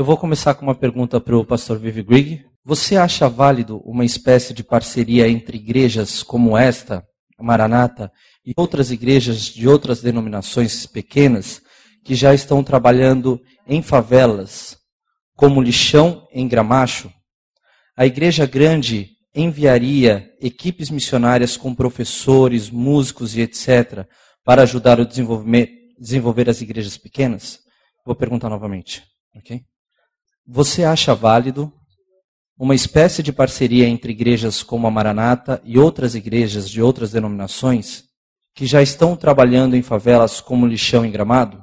Eu vou começar com uma pergunta para o pastor Vivi Grigg. Você acha válido uma espécie de parceria entre igrejas como esta, a Maranata, e outras igrejas de outras denominações pequenas que já estão trabalhando em favelas, como Lixão em Gramacho? A igreja grande enviaria equipes missionárias com professores, músicos e etc. para ajudar a desenvolver as igrejas pequenas? Vou perguntar novamente, ok? Você acha válido uma espécie de parceria entre igrejas como a Maranata e outras igrejas de outras denominações que já estão trabalhando em favelas como Lixão em Gramado?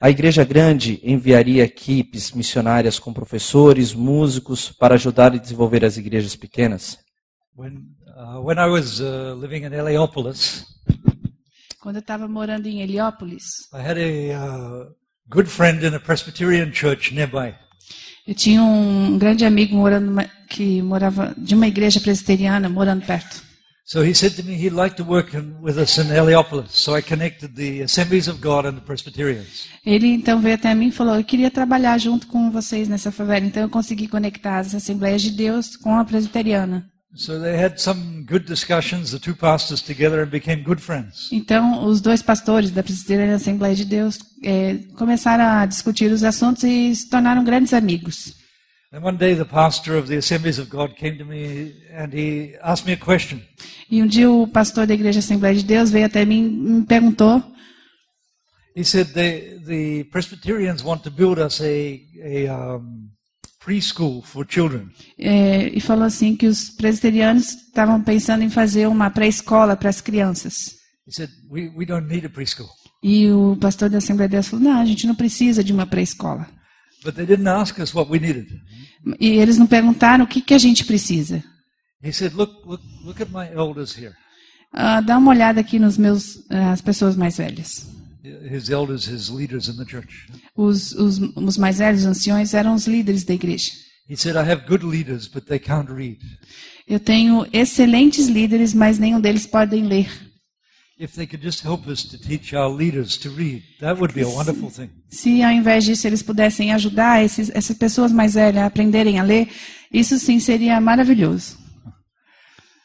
A igreja grande enviaria equipes missionárias com professores, músicos para ajudar e desenvolver as igrejas pequenas? When, uh, when I was uh, living in Heliopolis, Quando eu estava morando em Heliópolis, I had a uh, good friend in a Presbyterian church nearby. Eu tinha um grande amigo morando numa- que morava de uma igreja presbiteriana morando perto. So he said to me he'd like to work in, with us in Heliopolis. So I connected the Assemblies of God and the Presbyterians. Ele então veio até mim e falou: Eu queria trabalhar junto com vocês nessa favela. Então eu consegui conectar as Assembleias de Deus com a presbiteriana. So they had some good discussions, the two pastors together, and became good friends. Então os dois pastores da presbiteriana e da Assembleia de Deus eh, começaram a discutir os assuntos e se tornaram grandes amigos. And one day the pastor of the Assemblies of God came to me and he asked me a question. E um dia o pastor da Igreja Assembleia de Deus veio até mim e me perguntou He said the, the Presbyterians want to build us a, a um, preschool for children. eh, e falou assim que os presbiterianos estavam pensando em fazer uma pré-escola para as crianças. He said, we, we don't need a preschool. E o pastor da Assembleia de Deus falou: Não, a gente não precisa de uma pré-escola. But they didn't ask us what we needed. E eles não perguntaram o que, que a gente precisa. He said, look, look, look at my elders here. Ah, dá uma olhada aqui nos meus ah, as pessoas mais velhas. His elders, his leaders in the church. Os, os, os mais velhos, os anciões, eram os líderes da igreja. He said, I have good leaders, but they can't read. Eu tenho excelentes líderes, mas nenhum deles podem ler. If they could just help us to teach our leaders to read, that would be a wonderful thing. Se ao invés disso eles pudessem ajudar esses, essas pessoas mais velhas a aprenderem a ler, isso sim seria maravilhoso.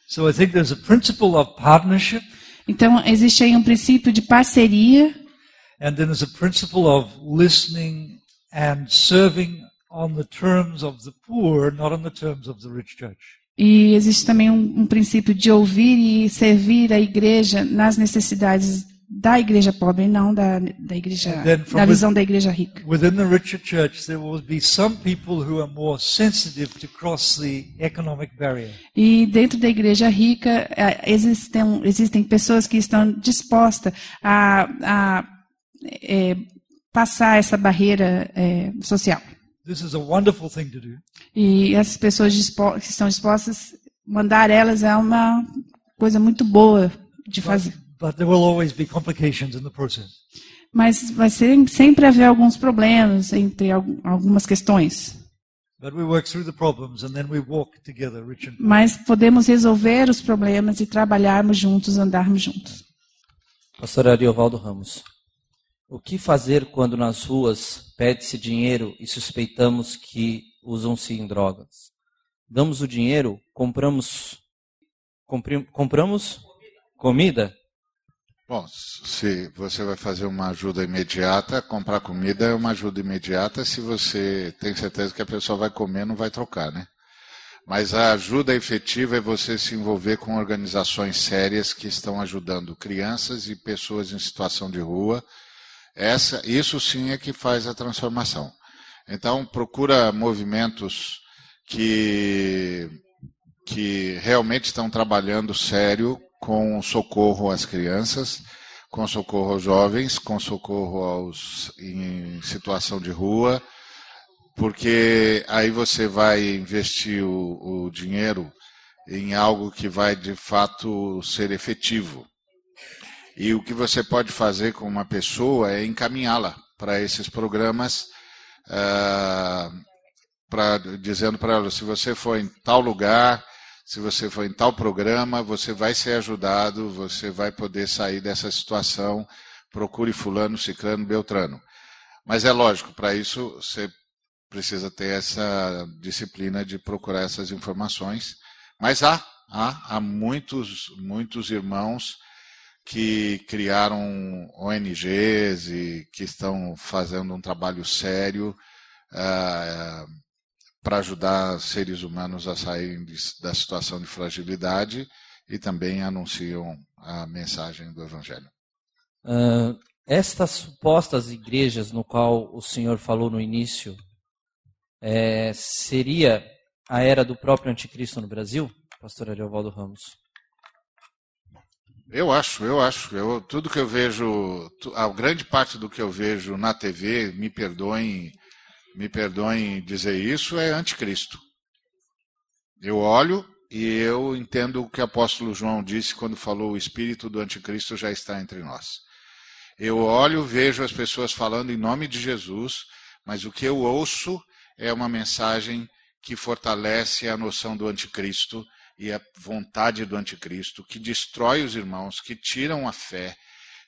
So I think there's a principle of partnership, Então, existe aí um princípio de parceria and then there's a principle of listening and serving on the terms of the poor, not on the terms of the rich church. e existe também um, um princípio de ouvir e servir a igreja nas necessidades da igreja pobre, não da, da igreja, da visão da igreja rica. Within the richer church, there will be some people who are more sensitive to cross the economic barrier. E dentro da igreja rica eh, existem, existem pessoas que estão dispostas a, a eh, passar essa barreira eh, social. This is a wonderful thing to do. E essas pessoas que estão dispostas, mandar elas é uma coisa muito boa de But, fazer. but there will always be complications in the process. Mas vai ser, sempre haver alguns problemas entre al- algumas questões. But we work through the problems and then we walk together, rich and poor. Mas podemos resolver os problemas e trabalharmos juntos, andarmos juntos. Pastor Ariovaldo Ramos. O que fazer quando nas ruas pede-se dinheiro e suspeitamos que usam-se em drogas? Damos o dinheiro, compramos compri- compramos comida? Bom, se você vai fazer uma ajuda imediata, comprar comida é uma ajuda imediata se você tem certeza que a pessoa vai comer, não vai trocar, né? Mas a ajuda efetiva é você se envolver com organizações sérias que estão ajudando crianças e pessoas em situação de rua. Essa, isso sim é que faz a transformação. Então, procura movimentos que, que realmente estão trabalhando sério com socorro às crianças, com socorro aos jovens, com socorro aos em situação de rua, porque aí você vai investir o, o dinheiro em algo que vai de fato ser efetivo. E o que você pode fazer com uma pessoa é encaminhá-la para esses programas, ah, pra, dizendo para ela: se você for em tal lugar, se você for em tal programa, você vai ser ajudado, você vai poder sair dessa situação. Procure Fulano, Ciclano, Beltrano. Mas é lógico, para isso você precisa ter essa disciplina de procurar essas informações. Mas há, há, há muitos, muitos irmãos que criaram ONGs e que estão fazendo um trabalho sério uh, para ajudar seres humanos a saírem da situação de fragilidade e também anunciam a mensagem do Evangelho. Uh, estas supostas igrejas no qual o senhor falou no início, é, seria a era do próprio anticristo no Brasil, pastor Ariovaldo Ramos? Eu acho, eu acho. Eu, tudo que eu vejo, a grande parte do que eu vejo na TV, me perdoem, me perdoem dizer isso, é anticristo. Eu olho e eu entendo o que o apóstolo João disse quando falou o espírito do anticristo já está entre nós. Eu olho, vejo as pessoas falando em nome de Jesus, mas o que eu ouço é uma mensagem que fortalece a noção do anticristo e a vontade do anticristo, que destrói os irmãos, que tiram a fé,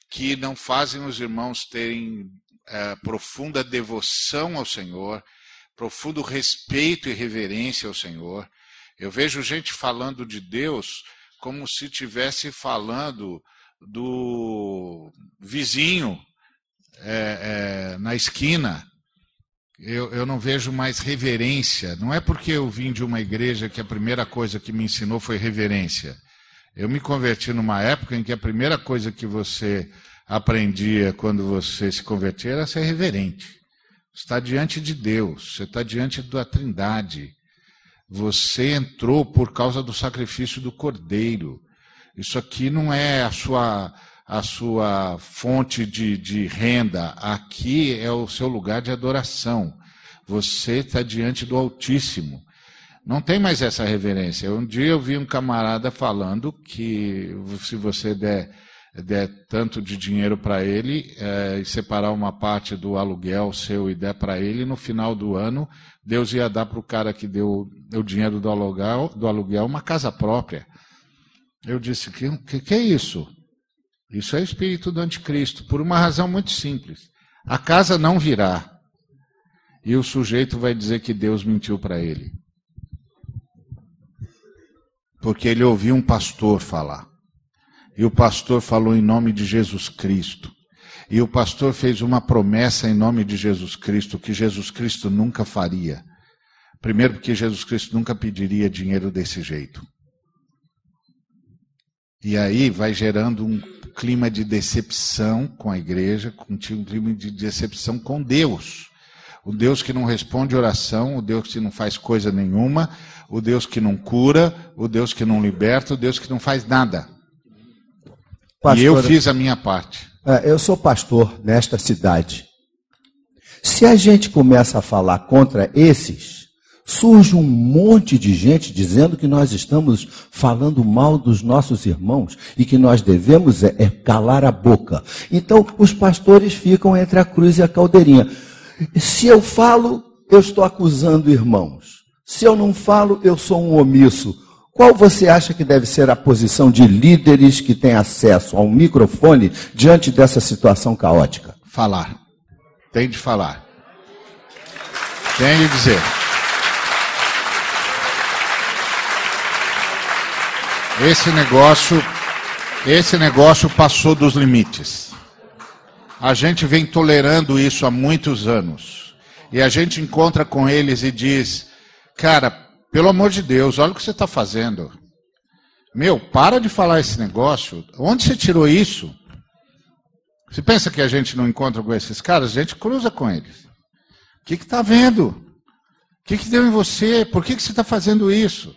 que não fazem os irmãos terem é, profunda devoção ao Senhor, profundo respeito e reverência ao Senhor. Eu vejo gente falando de Deus como se estivesse falando do vizinho é, é, na esquina eu, eu não vejo mais reverência. Não é porque eu vim de uma igreja que a primeira coisa que me ensinou foi reverência. Eu me converti numa época em que a primeira coisa que você aprendia quando você se convertia era ser reverente. Você está diante de Deus, você está diante da Trindade. Você entrou por causa do sacrifício do Cordeiro. Isso aqui não é a sua, a sua fonte de, de renda, aqui é o seu lugar de adoração. Você está diante do Altíssimo. Não tem mais essa reverência. Um dia eu vi um camarada falando que se você der, der tanto de dinheiro para ele é, e separar uma parte do aluguel seu e der para ele, no final do ano, Deus ia dar para o cara que deu o dinheiro do aluguel, do aluguel uma casa própria. Eu disse: que, que, que é isso? Isso é espírito do anticristo, por uma razão muito simples. A casa não virá. E o sujeito vai dizer que Deus mentiu para ele. Porque ele ouviu um pastor falar. E o pastor falou em nome de Jesus Cristo. E o pastor fez uma promessa em nome de Jesus Cristo que Jesus Cristo nunca faria. Primeiro, porque Jesus Cristo nunca pediria dinheiro desse jeito. E aí vai gerando um clima de decepção com a igreja, um clima de decepção com Deus. O Deus que não responde oração, o Deus que não faz coisa nenhuma, o Deus que não cura, o Deus que não liberta, o Deus que não faz nada. E eu fiz a minha parte. É, eu sou pastor nesta cidade. Se a gente começa a falar contra esses, surge um monte de gente dizendo que nós estamos falando mal dos nossos irmãos e que nós devemos é, é calar a boca. Então, os pastores ficam entre a cruz e a caldeirinha. Se eu falo, eu estou acusando irmãos. Se eu não falo, eu sou um omisso. Qual você acha que deve ser a posição de líderes que têm acesso a um microfone diante dessa situação caótica? Falar. Tem de falar. Tem de dizer. Esse negócio, esse negócio passou dos limites. A gente vem tolerando isso há muitos anos. E a gente encontra com eles e diz: Cara, pelo amor de Deus, olha o que você está fazendo. Meu, para de falar esse negócio. Onde você tirou isso? Você pensa que a gente não encontra com esses caras? A gente cruza com eles. O que está vendo? O que, que deu em você? Por que, que você está fazendo isso?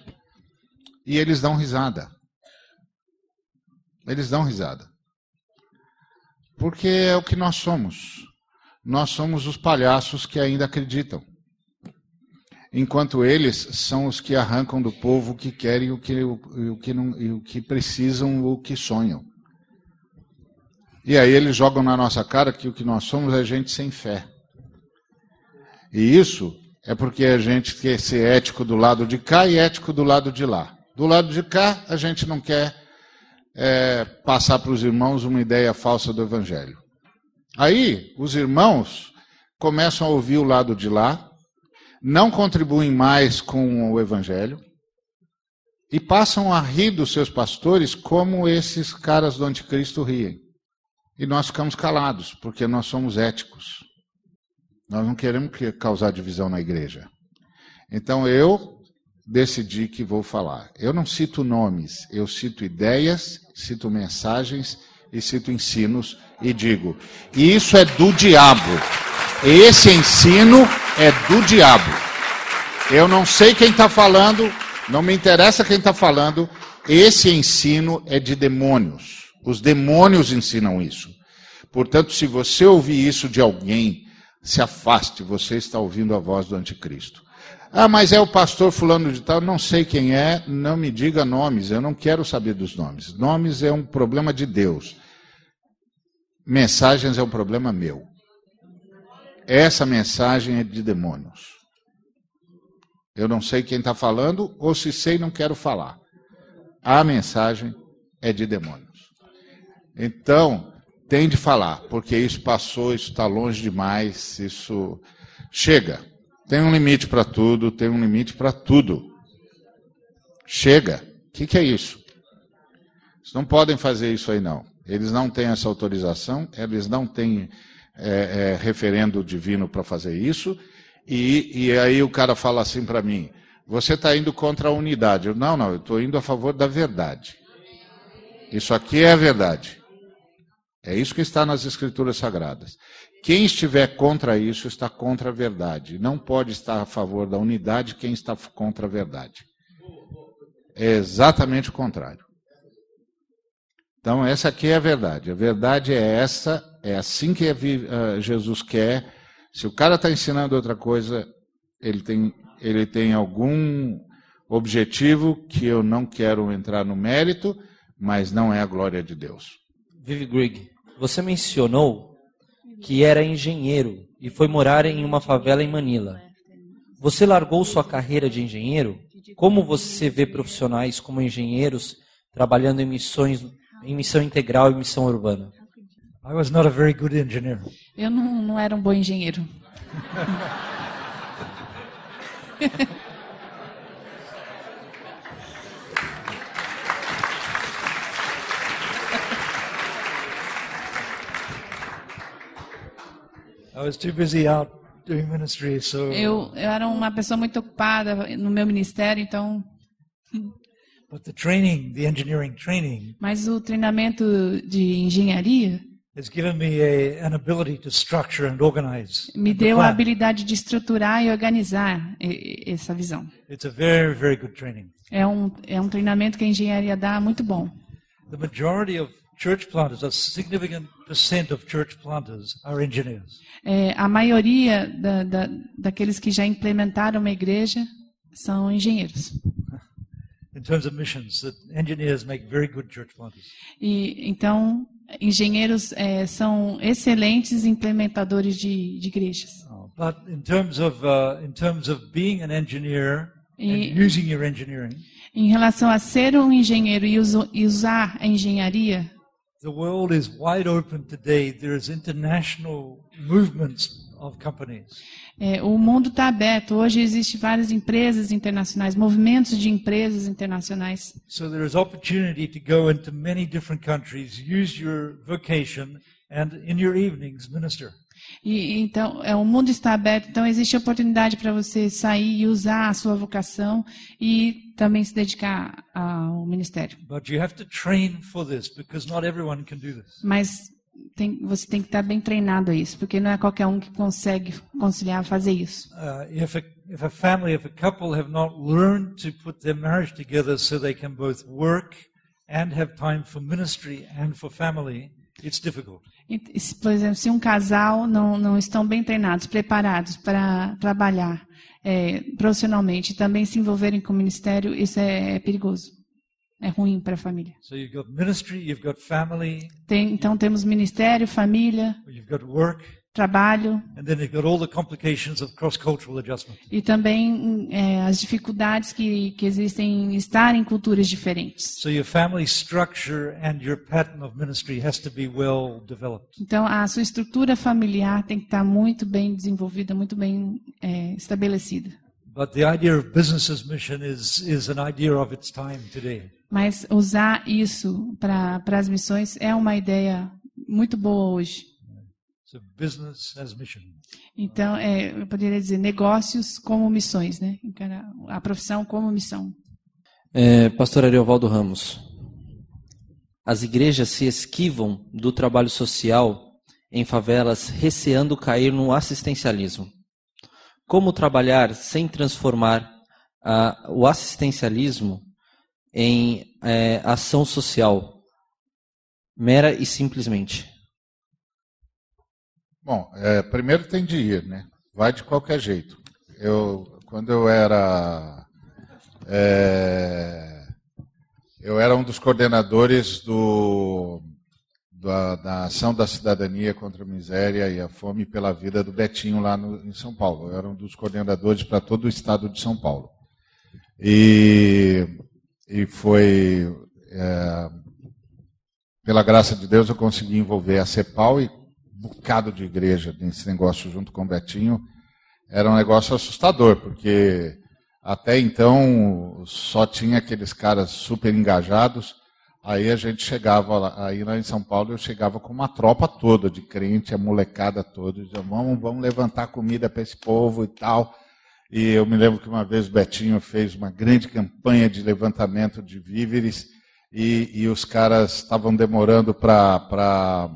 E eles dão risada. Eles dão risada. Porque é o que nós somos. Nós somos os palhaços que ainda acreditam. Enquanto eles são os que arrancam do povo o que querem, o que, o, o que, não, o que precisam, o que sonham. E aí eles jogam na nossa cara que o que nós somos é gente sem fé. E isso é porque a gente quer ser ético do lado de cá e ético do lado de lá. Do lado de cá, a gente não quer é, passar para os irmãos uma ideia falsa do Evangelho. Aí, os irmãos começam a ouvir o lado de lá não contribuem mais com o evangelho e passam a rir dos seus pastores como esses caras do anticristo riem. E nós ficamos calados, porque nós somos éticos. Nós não queremos causar divisão na igreja. Então eu decidi que vou falar. Eu não cito nomes, eu cito ideias, cito mensagens e cito ensinos e digo: isso é do diabo. Esse ensino é do diabo. Eu não sei quem está falando, não me interessa quem está falando. Esse ensino é de demônios. Os demônios ensinam isso. Portanto, se você ouvir isso de alguém, se afaste, você está ouvindo a voz do anticristo. Ah, mas é o pastor fulano de tal, não sei quem é, não me diga nomes, eu não quero saber dos nomes. Nomes é um problema de Deus. Mensagens é um problema meu. Essa mensagem é de demônios. Eu não sei quem está falando, ou se sei, não quero falar. A mensagem é de demônios. Então, tem de falar, porque isso passou, isso está longe demais, isso chega. Tem um limite para tudo, tem um limite para tudo. Chega. O que, que é isso? Eles não podem fazer isso aí, não. Eles não têm essa autorização, eles não têm é, é, referendo divino para fazer isso. E, e aí o cara fala assim para mim: você está indo contra a unidade. Eu, não, não, eu estou indo a favor da verdade. Isso aqui é a verdade. É isso que está nas Escrituras Sagradas. Quem estiver contra isso está contra a verdade. Não pode estar a favor da unidade quem está contra a verdade. É exatamente o contrário. Então, essa aqui é a verdade. A verdade é essa, é assim que Jesus quer. Se o cara está ensinando outra coisa, ele tem, ele tem algum objetivo que eu não quero entrar no mérito, mas não é a glória de Deus. Vive Grigg, você mencionou que era engenheiro e foi morar em uma favela em Manila. Você largou sua carreira de engenheiro? Como você vê profissionais como engenheiros trabalhando em missões em missão integral e missão urbana? I was not a very good engineer. Eu não, não era um bom engenheiro. Ministry, so... eu, eu era uma pessoa muito ocupada no meu ministério, então. But the training, the engineering training, Mas o treinamento de engenharia has given me a, an ability to structure and organize. me deu a habilidade de estruturar e organizar essa visão. It's a very, very good training. É um é um treinamento que a engenharia dá muito bom. The majority of church planters, a significant percent of church planters are engineers. É, a maioria da, da, daqueles que já implementaram uma igreja são engenheiros. In terms of missions, that engineers make very good church planters. E então engenheiros é, são excelentes implementadores de, de igrejas. Oh, but in terms of uh, in terms of being an engineer E- and using your engineering, Em relação a ser um engenheiro e, e usar a engenharia, The world is wide open today. There's international movements of companies. é, o mundo está aberto. Hoje existem várias empresas internacionais, movimentos de empresas internacionais. So there is opportunity to go into many different countries, use your vocation, and in your evenings minister. E então, é, o mundo está aberto, então existe oportunidade para você sair e usar a sua vocação e também se dedicar ao ministério. But you have to train for this because not everyone can do this. Mas tem- você tem que estar bem treinado a isso, porque não é qualquer um que consegue conciliar fazer isso. Uh, if, a, if a family, if a couple have not learned to put their marriage together so they can both work and have time for ministry and for family, it's difficult. Por exemplo, se um casal não, não estão bem treinados, preparados para trabalhar é, profissionalmente e também se envolverem com o ministério, isso é, perigoso. É ruim para a família. So you've got ministry, you've got family, Tem- então temos ministério, família, you've got work, trabalho and then you've got all the complications of cross-cultural adjustment. e também é, as dificuldades que, que existem em estar em culturas diferentes. So your family structure and your pattern of ministry has to be well developed. Então, a sua estrutura familiar tem que estar muito bem desenvolvida, muito bem é, estabelecida. But the idea of business as mission is, is an idea of its time today. Mas usar isso para as missões é uma ideia muito boa hoje. So business as mission. Então, é, eu poderia dizer negócios como missões, né? Encarar A profissão como missão. É, Pastor Ariovaldo Ramos. As igrejas se esquivam do trabalho social em favelas, receando cair no assistencialismo. Como trabalhar sem transformar ah, o assistencialismo em é, ação social, mera e simplesmente? Bom, é, primeiro tem de ir, né? Vai de qualquer jeito. Eu, quando eu era, é, eu era um dos coordenadores do, da, da ação da cidadania contra a miséria e a fome pela vida do Betinho lá no, em São Paulo. Eu era um dos coordenadores para todo o estado de São Paulo. E, e foi, é, pela graça de Deus, eu consegui envolver a CEPAL e bocado de igreja nesse negócio junto com o Betinho. Era um negócio assustador, porque até então só tinha aqueles caras super engajados. Aí a gente chegava lá, aí lá em São Paulo eu chegava com uma tropa toda de crente, a molecada toda, dizia, vamos, vamos levantar comida para esse povo e tal. E eu me lembro que uma vez o Betinho fez uma grande campanha de levantamento de víveres e, e os caras estavam demorando para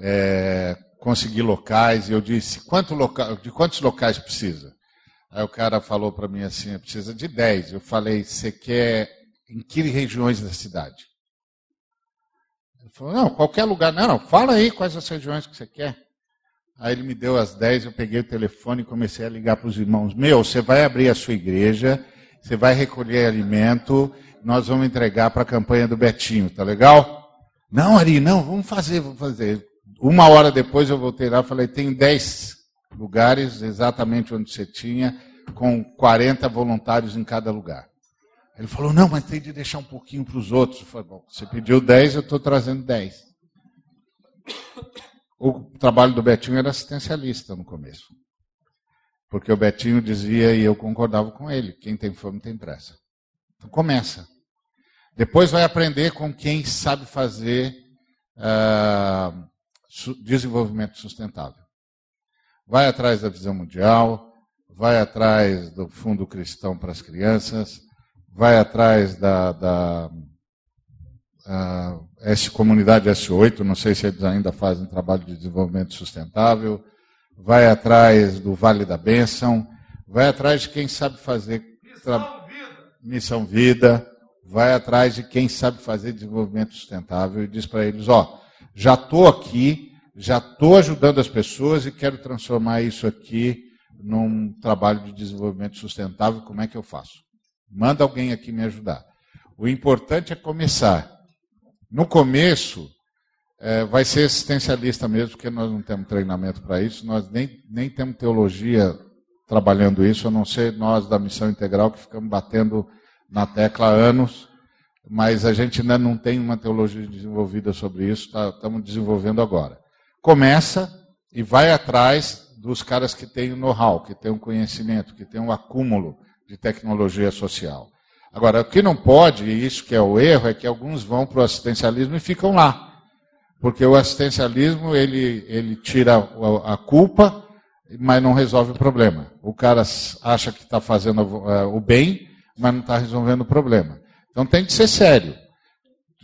é, conseguir locais, e eu disse, Quanto loca de quantos locais precisa? Aí o cara falou para mim assim, precisa de 10. Eu falei, você quer em que regiões da cidade? Ele falou, não, qualquer lugar. Não, não, fala aí quais as regiões que você quer. Aí ele me deu as 10, eu peguei o telefone e comecei a ligar para os irmãos. Meu, você vai abrir a sua igreja, você vai recolher alimento, nós vamos entregar para a campanha do Betinho, tá legal? Não, Ari, não, vamos fazer, vamos fazer. Uma hora depois eu voltei lá e falei: tem 10 lugares exatamente onde você tinha, com 40 voluntários em cada lugar. Ele falou: não, mas tem de deixar um pouquinho para os outros. Eu falei: bom, você pediu 10, eu estou trazendo 10. O trabalho do Betinho era assistencialista no começo. Porque o Betinho dizia, e eu concordava com ele: quem tem fome tem pressa. Então começa. Depois vai aprender com quem sabe fazer. Uh, desenvolvimento sustentável. Vai atrás da visão mundial, vai atrás do Fundo Cristão para as Crianças, vai atrás da, da S, Comunidade S8, não sei se eles ainda fazem trabalho de desenvolvimento sustentável, vai atrás do Vale da Bênção, vai atrás de quem sabe fazer Missão Vida, Missão Vida vai atrás de quem sabe fazer desenvolvimento sustentável e diz para eles, ó, já estou aqui, já estou ajudando as pessoas e quero transformar isso aqui num trabalho de desenvolvimento sustentável. Como é que eu faço? Manda alguém aqui me ajudar. O importante é começar. No começo, é, vai ser assistencialista mesmo, porque nós não temos treinamento para isso, nós nem, nem temos teologia trabalhando isso, a não ser nós da Missão Integral que ficamos batendo na tecla há anos mas a gente ainda não tem uma teologia desenvolvida sobre isso, tá, estamos desenvolvendo agora. Começa e vai atrás dos caras que têm o know-how, que têm o conhecimento, que têm o acúmulo de tecnologia social. Agora, o que não pode, e isso que é o erro, é que alguns vão para o assistencialismo e ficam lá. Porque o assistencialismo, ele, ele tira a culpa, mas não resolve o problema. O cara acha que está fazendo uh, o bem, mas não está resolvendo o problema. Então tem que ser sério.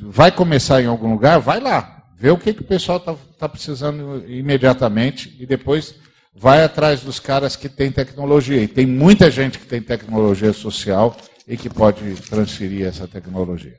Vai começar em algum lugar, vai lá. Vê o que, que o pessoal está tá precisando imediatamente e depois vai atrás dos caras que têm tecnologia. E tem muita gente que tem tecnologia social e que pode transferir essa tecnologia.